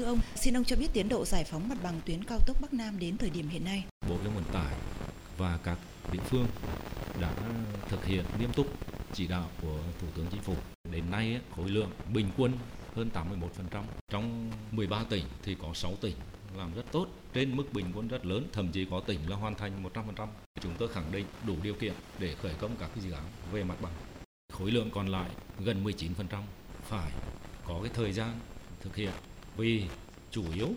thưa ông, xin ông cho biết tiến độ giải phóng mặt bằng tuyến cao tốc Bắc Nam đến thời điểm hiện nay. Bộ Giao thông Vận tải và các địa phương đã thực hiện nghiêm túc chỉ đạo của Thủ tướng Chính phủ. Đến nay khối lượng bình quân hơn 81%. Trong 13 tỉnh thì có 6 tỉnh làm rất tốt, trên mức bình quân rất lớn, thậm chí có tỉnh là hoàn thành 100%. Chúng tôi khẳng định đủ điều kiện để khởi công các cái dự án về mặt bằng. Khối lượng còn lại gần 19% phải có cái thời gian thực hiện vì chủ yếu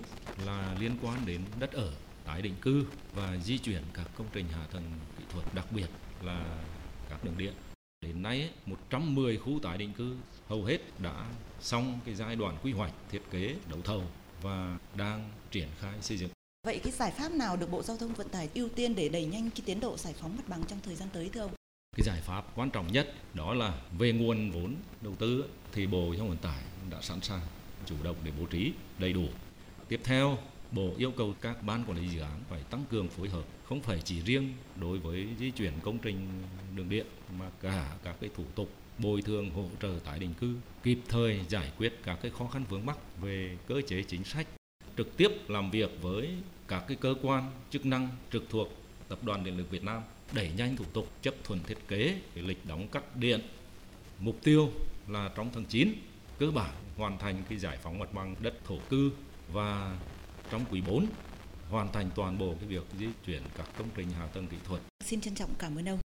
là liên quan đến đất ở, tái định cư và di chuyển các công trình hạ tầng kỹ thuật, đặc biệt là các đường điện. Đến nay 110 khu tái định cư hầu hết đã xong cái giai đoạn quy hoạch, thiết kế, đấu thầu và đang triển khai xây dựng. Vậy cái giải pháp nào được Bộ Giao thông Vận tải ưu tiên để đẩy nhanh cái tiến độ giải phóng mặt bằng trong thời gian tới thưa ông? Cái giải pháp quan trọng nhất đó là về nguồn vốn đầu tư thì Bộ Giao thông Vận tải đã sẵn sàng chủ động để bố trí đầy đủ. Tiếp theo, Bộ yêu cầu các ban quản lý dự án phải tăng cường phối hợp, không phải chỉ riêng đối với di chuyển công trình đường điện mà cả các cái thủ tục bồi thường hỗ trợ tái định cư, kịp thời giải quyết các cái khó khăn vướng mắc về cơ chế chính sách, trực tiếp làm việc với các cái cơ quan chức năng trực thuộc Tập đoàn Điện lực Việt Nam đẩy nhanh thủ tục chấp thuận thiết kế lịch đóng cắt điện. Mục tiêu là trong tháng 9 cơ bản hoàn thành cái giải phóng mặt bằng đất thổ cư và trong quý 4 hoàn thành toàn bộ cái việc di chuyển các công trình hạ tầng kỹ thuật. Xin trân trọng cảm ơn ông.